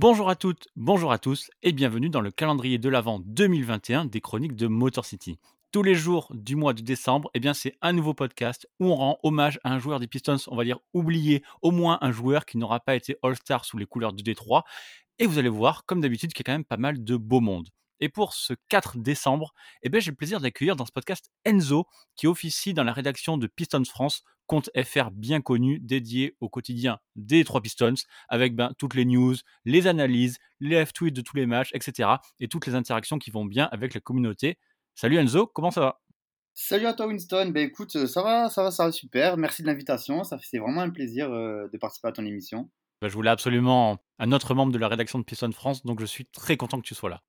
Bonjour à toutes, bonjour à tous et bienvenue dans le calendrier de l'Avent 2021 des chroniques de Motor City. Tous les jours du mois de décembre, eh bien c'est un nouveau podcast où on rend hommage à un joueur des Pistons, on va dire oublié, au moins un joueur qui n'aura pas été All-Star sous les couleurs du Détroit. Et vous allez voir, comme d'habitude, qu'il y a quand même pas mal de beau monde. Et pour ce 4 décembre, eh ben, j'ai le plaisir d'accueillir dans ce podcast Enzo, qui officie dans la rédaction de Pistons France, compte FR bien connu, dédié au quotidien des trois Pistons, avec ben, toutes les news, les analyses, les F-tweets de tous les matchs, etc. Et toutes les interactions qui vont bien avec la communauté. Salut Enzo, comment ça va? Salut à toi Winston, ben écoute, ça va, ça va, ça va super. Merci de l'invitation, ça c'est vraiment un plaisir euh, de participer à ton émission. Ben, je voulais absolument un autre membre de la rédaction de Pistons France, donc je suis très content que tu sois là.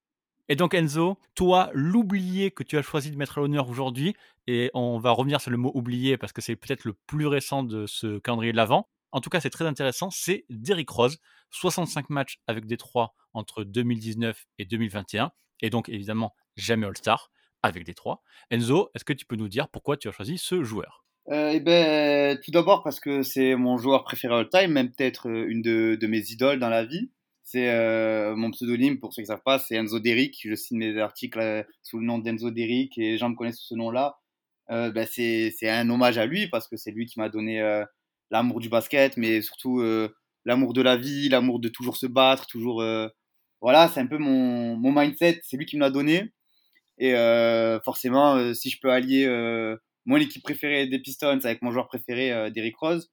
Et donc Enzo, toi, l'oublié que tu as choisi de mettre à l'honneur aujourd'hui, et on va revenir sur le mot oublié parce que c'est peut-être le plus récent de ce calendrier de l'avant. En tout cas, c'est très intéressant, c'est Derrick Rose, 65 matchs avec Détroit entre 2019 et 2021, et donc évidemment jamais All-Star avec Détroit. Enzo, est-ce que tu peux nous dire pourquoi tu as choisi ce joueur? Euh, eh ben, tout d'abord parce que c'est mon joueur préféré all-time, même peut-être euh, une de, mes idoles dans la vie. C'est euh, mon pseudonyme, pour ceux qui ne savent pas, c'est Enzo Derrick. Je signe mes articles euh, sous le nom d'Enzo Derrick et les gens me connaissent sous ce nom-là. Euh, ben c'est un hommage à lui parce que c'est lui qui m'a donné l'amour du basket, mais surtout l'amour de la vie, l'amour de toujours se battre, toujours. voilà, c'est un peu mon, mindset, c'est lui qui me l'a donné. Et forcément, si je peux allier mon équipe préférée des Pistons avec mon joueur préféré, Derrick Rose,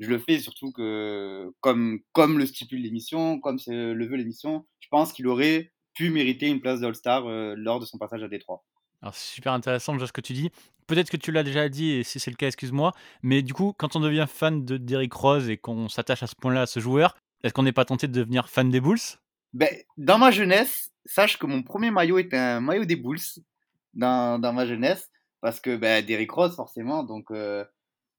je le fais surtout que, comme, comme le stipule l'émission, comme le veut l'émission, je pense qu'il aurait pu mériter une place d'All-Star euh, lors de son passage à Détroit. Alors, c'est super intéressant ce que tu dis. Peut-être que tu l'as déjà dit, et si c'est le cas, excuse-moi. Mais du coup, quand on devient fan de Derrick Rose et qu'on s'attache à ce point-là à ce joueur, est-ce qu'on n'est pas tenté de devenir fan des Bulls? Ben, Dans ma jeunesse, sache que mon premier maillot était un maillot des Bulls dans, dans ma jeunesse. Parce que ben, Derrick Rose, forcément, donc euh,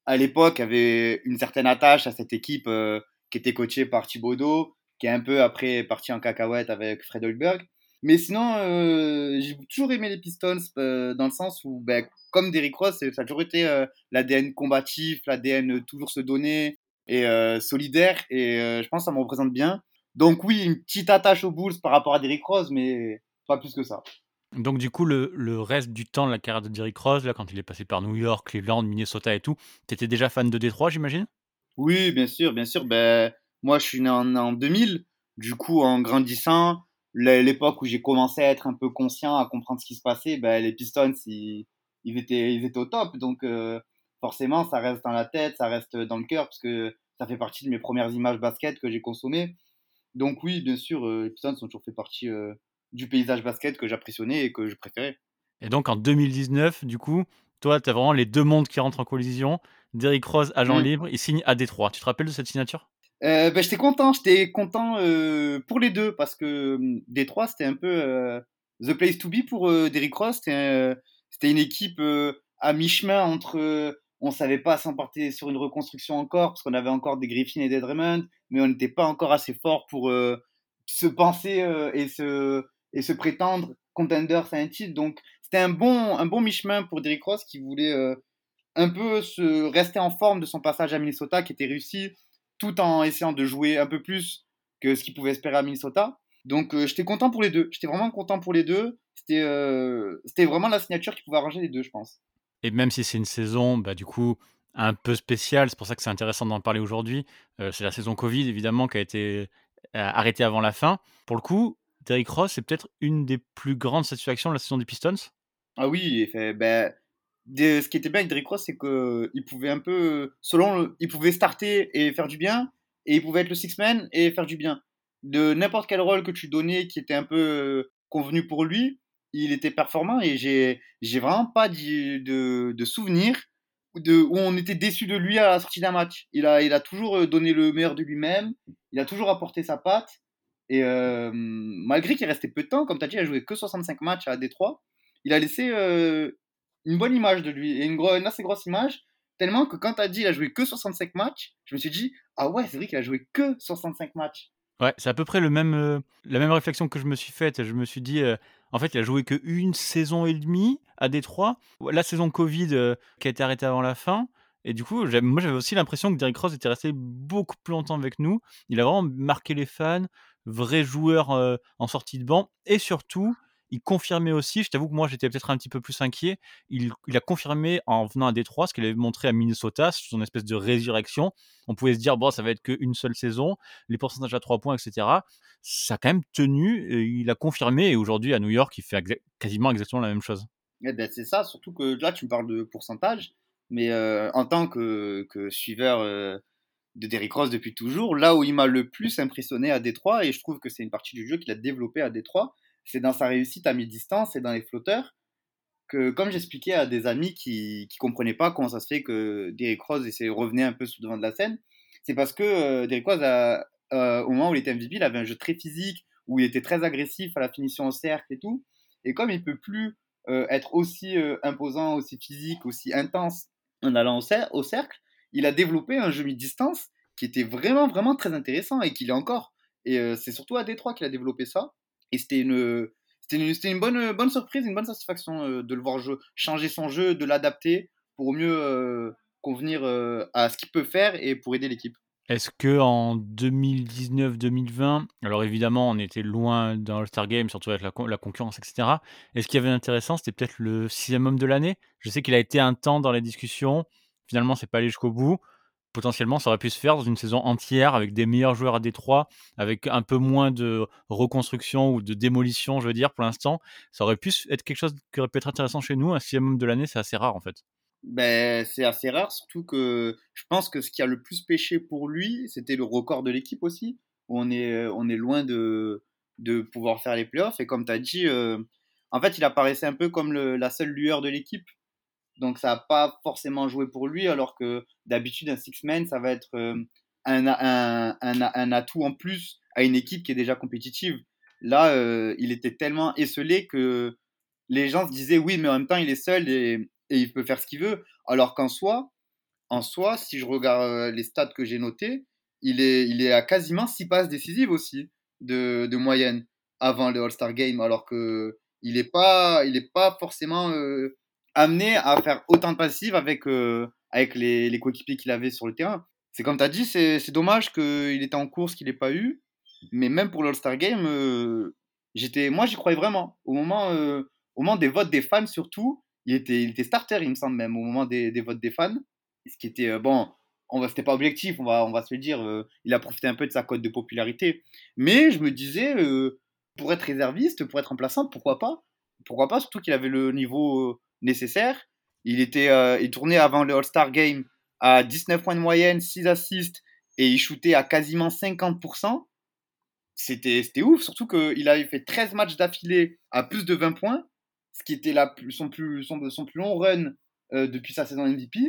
à l'époque, avait une certaine attache à cette équipe euh, qui était coachée par Thibaudot, qui est un peu après parti en cacahuète avec Fred Holberg. Mais sinon, euh, j'ai toujours aimé les Pistons euh, dans le sens où, ben, comme Derrick Rose, ça a toujours été l'ADN combatif, l'ADN toujours se donner et solidaire. Et je pense que ça me représente bien. Donc oui, une petite attache aux Bulls par rapport à Derrick Rose, mais pas plus que ça. Donc du coup, le, reste du temps de la carrière de Derrick Rose, là, quand il est passé par New York, Cleveland, Minnesota et tout, tu étais déjà fan de Détroit, j'imagine? Oui, bien sûr, bien sûr. Ben, moi, je suis né en, 2000. Du coup, en grandissant, l'époque où j'ai commencé à être un peu conscient, à comprendre ce qui se passait, ben, les Pistons, ils, étaient, ils étaient au top. Donc euh, forcément, ça reste dans la tête, ça reste dans le cœur, parce que ça fait partie de mes premières images basket que j'ai consommées. Donc oui, bien sûr, euh, les Pistons ont toujours fait partie... Euh, du paysage basket que j'appréciais et que je préférais. Et donc en 2019, du coup, toi, tu as vraiment les deux mondes qui rentrent en collision. Derrick Rose, agent mm. libre, il signe à Détroit. Tu te rappelles de cette signature? Euh, ben, J'étais content, j'étais content euh, pour les deux parce que hum, Détroit, c'était un peu euh, the place to be pour Derrick Rose. C'était une équipe à mi-chemin entre on savait pas s'emporter sur une reconstruction encore parce qu'on avait encore des Griffins et des Draymond, mais on n'était pas encore assez fort pour se penser et se et se prétendre contender c'est un titre. Donc c'était un bon, un bon mi-chemin pour Derrick Rose qui voulait euh, un peu se rester en forme de son passage à Minnesota qui était réussi tout en essayant de jouer un peu plus que ce qu'il pouvait espérer à Minnesota. Donc euh, j'étais content pour les deux. J'étais vraiment content pour les deux. C'était euh, vraiment la signature qui pouvait arranger les deux, je pense. Et même si c'est une saison, bah, du coup, un peu spéciale, c'est pour ça que c'est intéressant d'en parler aujourd'hui. c'est la saison Covid, évidemment, qui a été arrêtée avant la fin. Pour le coup, Derrick Ross, c'est peut-être une des plus grandes satisfactions de la saison des Pistons? Ah oui, fait, ben, ce qui était bien avec Derrick Ross, c'est qu'il pouvait un peu, selon, il pouvait starter et faire du bien, et il pouvait être le six-man et faire du bien. De n'importe quel rôle que tu donnais qui était un peu convenu pour lui, il était performant et j'ai, j'ai vraiment pas de, de, de souvenirs de, où on était déçu de lui à la sortie d'un match. Il a, il a toujours euh, donné le meilleur de lui-même, il a toujours apporté sa patte. Et euh, malgré qu'il restait peu de temps, comme tu as dit, il a joué que 65 matchs à Détroit, il a laissé euh, une bonne image de lui, et une, assez grosse image, tellement que quand tu as dit qu'il a joué que 65 matchs, je me suis dit, ah ouais, c'est vrai qu'il a joué que 65 matchs. Ouais, c'est à peu près le même, euh, la même réflexion que je me suis faite. Je me suis dit, en fait, il a joué qu'une saison et demie à Détroit. La saison Covid qui a été arrêtée avant la fin. Et du coup, moi, j'avais aussi l'impression que Derrick Rose était resté beaucoup plus longtemps avec nous. Il a vraiment marqué les fans. Vrai joueur, en sortie de banc et surtout, il confirmait aussi, je t'avoue que moi j'étais peut-être un petit peu plus inquiet, il a confirmé en venant à Détroit ce qu'il avait montré à Minnesota, son espèce de résurrection. On pouvait se dire: «Bon, ça va être qu'une seule saison, les pourcentages à 3 points et cetera». Ça a quand même tenu et il a confirmé et aujourd'hui à New York, il fait quasiment exactement la même chose. Eh ben, c'est ça, surtout que là, tu me parles de pourcentage, mais en tant que, que suiveur de Derrick Rose depuis toujours, là où il m'a le plus impressionné à Détroit, et je trouve que c'est une partie du jeu qu'il a développé à Détroit, c'est dans sa réussite à mi-distance et dans les flotteurs, que comme j'expliquais à des amis qui ne comprenaient pas comment ça se fait que Derrick Rose revenait un peu sous devant de la scène, c'est parce que euh, Derrick Rose, euh, au moment où il était MVP, il avait un jeu très physique, où il était très agressif à la finition au cercle et tout, et comme il peut plus euh, être aussi euh, imposant, aussi physique, aussi intense en allant au, cercle, il a développé un jeu mi-distance qui était vraiment, vraiment très intéressant et qu'il est encore. Et euh, c'est surtout à Détroit qu'il a développé ça. Et c'était une, c'était une, bonne, bonne surprise, une bonne satisfaction euh, de le voir changer son jeu, de l'adapter pour mieux euh, convenir à ce qu'il peut faire et pour aider l'équipe. Est-ce qu'en 2019-2020, alors évidemment, on était loin dans le Star Game, surtout avec la, con- la concurrence, etc. Est-ce qu'il y avait d'intéressant C'était peut-être le sixième homme de l'année? Je sais qu'il a été un temps dans les discussions. Finalement, c'est pas allé jusqu'au bout. Potentiellement, ça aurait pu se faire dans une saison entière avec des meilleurs joueurs à Détroit, avec un peu moins de reconstruction ou de démolition, je veux dire, pour l'instant. Ça aurait pu être quelque chose qui aurait pu être intéressant chez nous. Un sixième homme de l'année, c'est assez rare en fait. Ben, c'est assez rare, surtout que je pense que ce qui a le plus pêché pour lui, c'était le record de l'équipe aussi. On est, on est loin de, de pouvoir faire les playoffs. Et comme tu as dit, euh, en fait, il apparaissait un peu comme la seule lueur de l'équipe. Donc ça n'a pas forcément joué pour lui, alors que d'habitude, un six-man, ça va être euh, un, un, un, atout en plus à une équipe qui est déjà compétitive. Là, euh, il était tellement esselé que les gens se disaient oui, mais en même temps, il est seul et, il peut faire ce qu'il veut. Alors qu'en soi, en soi, si je regarde euh, les stats que j'ai notés, il est, il est à quasiment 6 passes décisives aussi de, de moyenne avant le All-Star Game, alors que il n'est pas, est pas forcément amené à faire autant de passives avec, euh, avec les, coéquipiers qu'il avait sur le terrain. C'est comme tu as dit, c'est dommage qu'il était en course, qu'il n'ait pas eu. Mais même pour l'All-Star Game, euh, j'étais, moi j'y croyais vraiment. Au moment, euh, au moment des votes des fans surtout, il était, il était starter, il me semble même, au moment des, votes des fans. Ce qui était, bon, on va, c'était pas objectif, on va, on va se le dire, il a profité un peu de sa cote de popularité. Mais je me disais, pour être réserviste, pour être remplaçant, pourquoi pas? Pourquoi pas, surtout qu'il avait le niveau nécessaire. Il, était, euh, il tournait avant le All-Star Game à 19 points de moyenne, 6 assists, et il shootait à quasiment 50%. C'était, c'était ouf, surtout qu'il avait fait 13 matchs d'affilée à plus de 20 points, ce qui était la, son, plus, son, son plus long run euh, depuis sa saison MVP.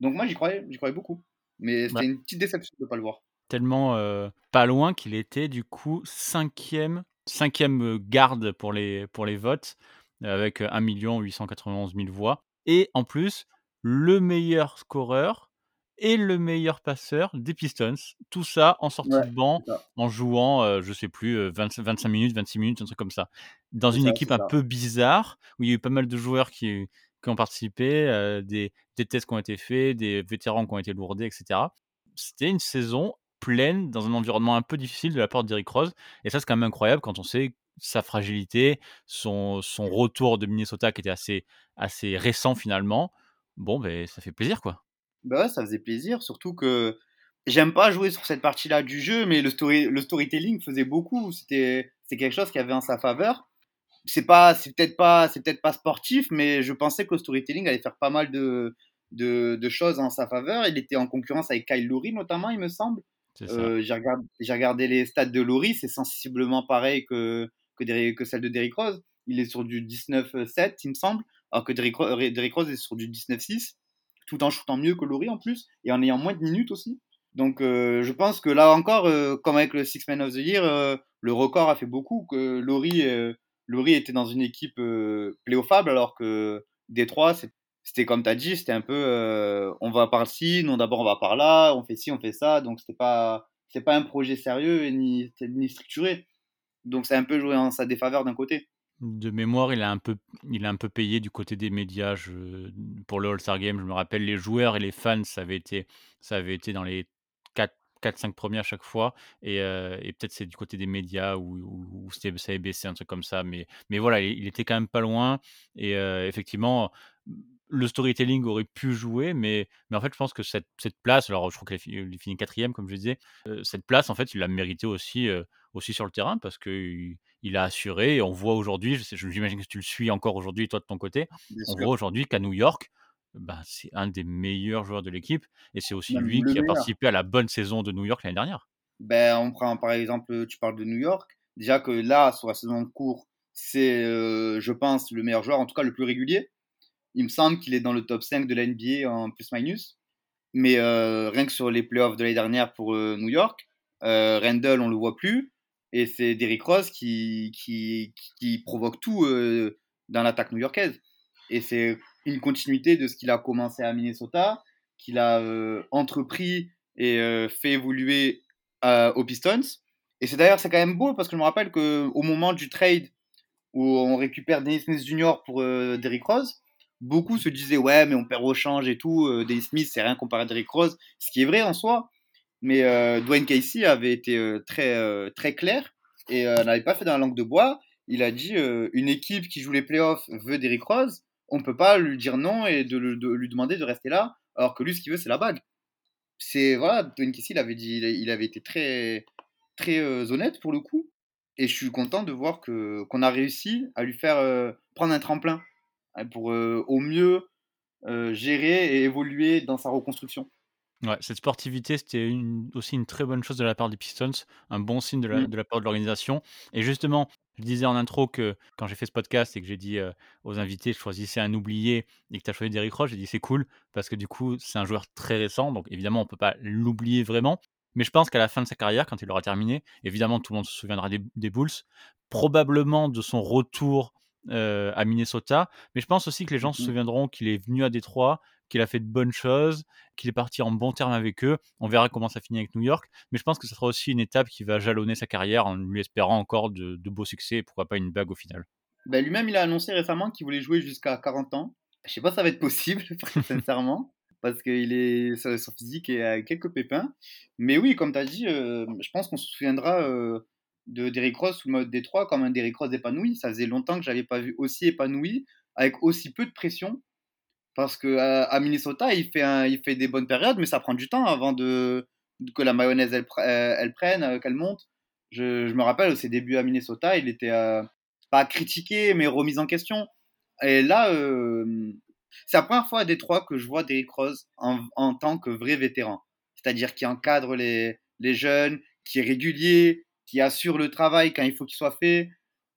Donc moi, j'y croyais, j'y croyais beaucoup. Mais c'était Ouais. une petite déception de ne pas le voir. Tellement euh, pas loin qu'il était du coup cinquième, cinquième garde pour les, pour les votes, avec euh, 1 891 000 voix. Et en plus, le meilleur scoreur et le meilleur passeur des Pistons. Tout ça en sortie Ouais, de banc, en jouant, euh, je sais plus, euh, 20 25 minutes, 26 minutes, un truc comme ça. Dans une ça, équipe un ça. peu bizarre, où il y a eu pas mal de joueurs qui, qui ont participé, euh, des, des tests qui ont été faits, des vétérans qui ont été lourdés, etc. C'était une saison pleine dans un environnement un peu difficile de la part d'Eric Rose. Et ça, c'est quand même incroyable quand on sait sa fragilité, son, son retour de Minnesota qui était assez, assez récent finalement. Bon, ben, ça fait plaisir, quoi. Bah ouais, ça faisait plaisir, surtout que j'aime pas jouer sur cette partie-là du jeu, mais le, story, le storytelling faisait beaucoup. C'était c'est quelque chose qui avait en sa faveur. C'est pas, c'est peut-être pas, c'est peut-être pas sportif, mais je pensais que le storytelling allait faire pas mal de, de, de choses en sa faveur. Il était en concurrence avec Kyle Lowry notamment, il me semble. Euh, j'ai regardé, regardé les stats de Lowry, c'est sensiblement pareil que, que, celle de Derrick Rose. Il est sur du 19-7, il me semble, alors que Derrick, Derrick Rose est sur du 19-6, tout en shootant mieux que Lowry en plus, et en ayant moins de minutes aussi. Donc euh, je pense que là encore, euh, comme avec le Six Man of the Year, euh, le record a fait beaucoup. Que euh, Lowry était dans une équipe playoffable, alors que Détroit, c'était comme tu as dit, c'était un peu on va par ci, non d'abord on va par là, on fait ci, on fait ça, donc c'était pas pas un projet sérieux ni structuré. Donc c'est un peu joué en sa défaveur d'un côté. De mémoire, il a un peu, il a un peu payé du côté des médias pour le All-Star Game. Je me rappelle, les joueurs et les fans, ça avait été, ça avait été dans les quatre 4-5 premiers à chaque fois et heu et peut-être c'est du côté des médias où où ça avait baissé, un truc comme ça, mais mais voilà, il était quand même pas loin et heu, effectivement, le storytelling aurait pu jouer, mais mais en fait, je pense que cette cette place, alors je crois qu'il a fi il a fini 4 comme je disais, cette place, en fait, il l'a méritée aussi, aussi sur le terrain parce qu'il il a assuré et on voit aujourd'hui, j'imagine que tu le suis encore aujourd'hui, toi, de ton côté, bien on sûr. voit aujourd'hui qu'à New York, ben, c'est un des meilleurs joueurs de l'équipe et c'est aussi Même lui qui a participé à la bonne saison de New York l'année dernière. Ben, on prend par exemple, tu parles de New York. Déjà que là, sur la saison en cours, c'est, je pense, le meilleur joueur, en tout cas le plus régulier. Il me semble qu'il est dans le top 5 de la NBA en plus-minus. Mais heu, rien que sur les playoffs de l'année dernière pour, heu, New York, heu, Randle, on le voit plus et c'est Derrick Rose qui qui provoque tout, heu, dans l'attaque new-yorkaise et c'est une continuité de ce qu'il a commencé à Minnesota, qu'il a, entrepris et fait évoluer, aux Pistons et c'est d'ailleurs c'est quand même beau parce que je me rappelle qu'au moment du trade où on récupère Dennis Smith Jr. pour euh, Derrick Rose, beaucoup se disaient ouais mais on perd au change et tout, euh, Smith c'est rien comparé à Derrick Rose, ce qui est vrai en soi, mais euh, Dwayne Casey avait été euh, très, euh, très clair et n'avait pas fait dans la langue de bois. Il a dit une équipe qui joue les playoffs veut Derrick Rose, on peut pas lui dire non et de, lui demander de rester là, alors que lui ce qu'il veut c'est la bague. C'est voilà, Dwayne Casey il avait dit, il avait été très, très honnête pour le coup. Et je suis content de voir que qu'on a réussi à lui faire prendre un tremplin pour au mieux gérer et évoluer dans sa reconstruction. Ouais, cette sportivité, c'était une aussi une très bonne chose de la part des Pistons, un bon signe de la Mm, de la part de l'organisation. Et justement, je disais en intro que quand j'ai fait ce podcast et que j'ai dit, aux invités: «Je choisissais un oublié» et que tu as choisi Derrick Rose, j'ai dit: «C'est cool» parce que du coup, c'est un joueur très récent, donc évidemment, on peut pas l'oublier vraiment, mais je pense qu'à la fin de sa carrière, quand il aura terminé, évidemment, tout le monde se souviendra des des Bulls, probablement de son retour, heu, à Minnesota, mais je pense aussi que les gens se mm. souviendront qu'il est venu à Détroit, qu'il a fait de bonnes choses qu'il est parti en bon terme avec eux. On verra comment ça finit avec New York, mais je pense que ce sera aussi une étape qui va jalonner sa carrière en lui espérant encore de, de beaux succès et pourquoi pas une bague au final. Ben, lui-même, il a annoncé récemment qu'il voulait jouer jusqu'à 40 ans. Je sais pas si ça va être possible, sincèrement, parce qu'il est son physique est à quelques pépins. Mais oui, comme tu as dit, euh, je pense qu'on se souviendra euh, de Derrick Rose sous le mode Détroit comme un Derrick Rose épanoui. Ça faisait longtemps que j'avais pas vu aussi épanoui, avec aussi peu de pression. Parce que à, Minnesota, il fait, il fait des bonnes périodes, mais ça prend du temps avant de, que la mayonnaise elle, euh, elle prenne, euh, qu'elle monte. Je, je me rappelle, ses débuts à Minnesota, il était euh, pas critiqué, mais remis en question. Et là, c'est la première fois à Détroit que je vois Derrick Rose en, en tant que vrai vétéran. C'est-à-dire qui encadre les, les jeunes, qui est régulier, qui assure le travail quand il faut qu'il soit fait.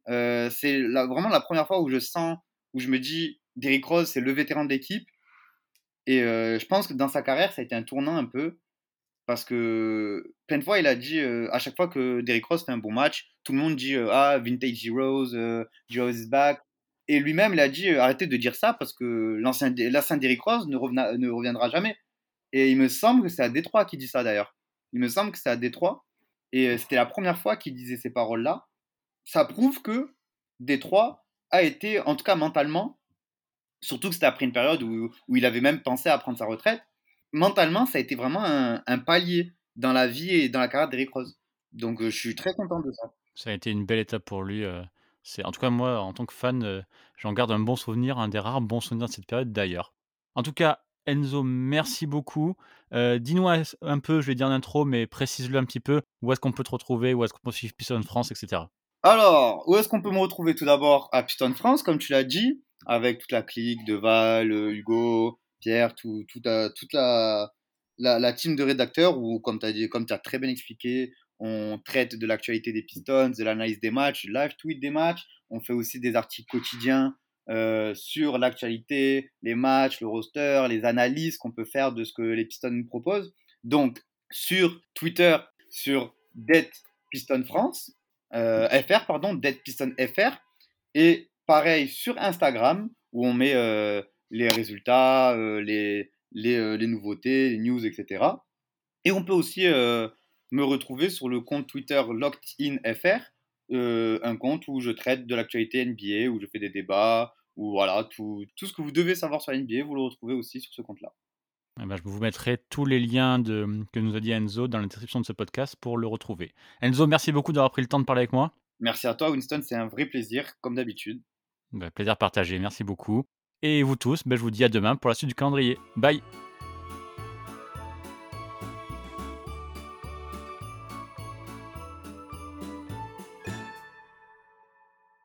Euh, c'est vraiment la première fois où je sens, où je me dis, Derrick Rose, c'est le vétéran de l'équipe. Et euh, je pense que dans sa carrière, ça a été un tournant un peu. Parce que plein de fois, il a dit, euh, à chaque fois que Derrick Rose fait un bon match, tout le monde dit Ah, Vintage Heroes, Heroes is back. Et lui-même, il a dit Arrêtez de dire ça parce que l'ancien l'ancien Derrick Rose ne, revena- ne reviendra jamais. Et il me semble que c'est à Détroit qui dit ça d'ailleurs. Il me semble que c'est à Détroit. Et euh, c'était la première fois qu'il disait ces paroles-là. Ça prouve que Détroit a été, en tout cas mentalement, surtout que c'était après une période où, il avait même pensé à prendre sa retraite, mentalement, ça a été vraiment un, palier dans la vie et dans la carrière d'Eric Rose. Donc euh, je suis très content de ça. Ça a été une belle étape pour lui. euh, c'est, en tout cas, moi, en tant que fan, j'en garde un bon souvenir, un des rares bons souvenirs de cette période d'ailleurs. En tout cas, Enzo, merci beaucoup. Euh, dis-nous un peu, je l'ai dit en intro, mais précise-le un petit peu, où est-ce qu'on peut te retrouver, où est-ce qu'on peut suivre Piston France, etc. Alors, où est-ce qu'on peut me retrouver tout d'abord À Piston France, comme tu l'as dit, avec toute la clique de Val, Hugo, Pierre, tout, tout, euh, toute la, la, team de rédacteurs, où, comme tu as, as très bien expliqué, on traite de l'actualité des Pistons, de l'analyse des matchs, live tweet des matchs. On fait aussi des articles quotidiens euh, sur l'actualité, les matchs, le roster, les analyses qu'on peut faire de ce que les Pistons nous proposent. Donc, sur Twitter, sur Det Piston France, euh, FR, pardon, Dead Piston FR. Et pareil sur Instagram, où on met euh, les résultats, les, les, les, nouveautés, les news, etc. Et on peut aussi me retrouver sur le compte Twitter LockedInFR, euh, un compte où je traite de l'actualité NBA, où je fais des débats, où voilà, tout, tout ce que vous devez savoir sur la NBA, vous le retrouvez aussi sur ce compte-là. Eh ben, je vous mettrai tous les liens de, que nous a dit Enzo dans la description de ce podcast pour le retrouver. Enzo, merci beaucoup d'avoir pris le temps de parler avec moi. Merci à toi, Winston, c'est un vrai plaisir, comme d'habitude. Bah, plaisir partagé, merci beaucoup. Et vous tous, bah, je vous dis à demain pour la suite du calendrier. Bye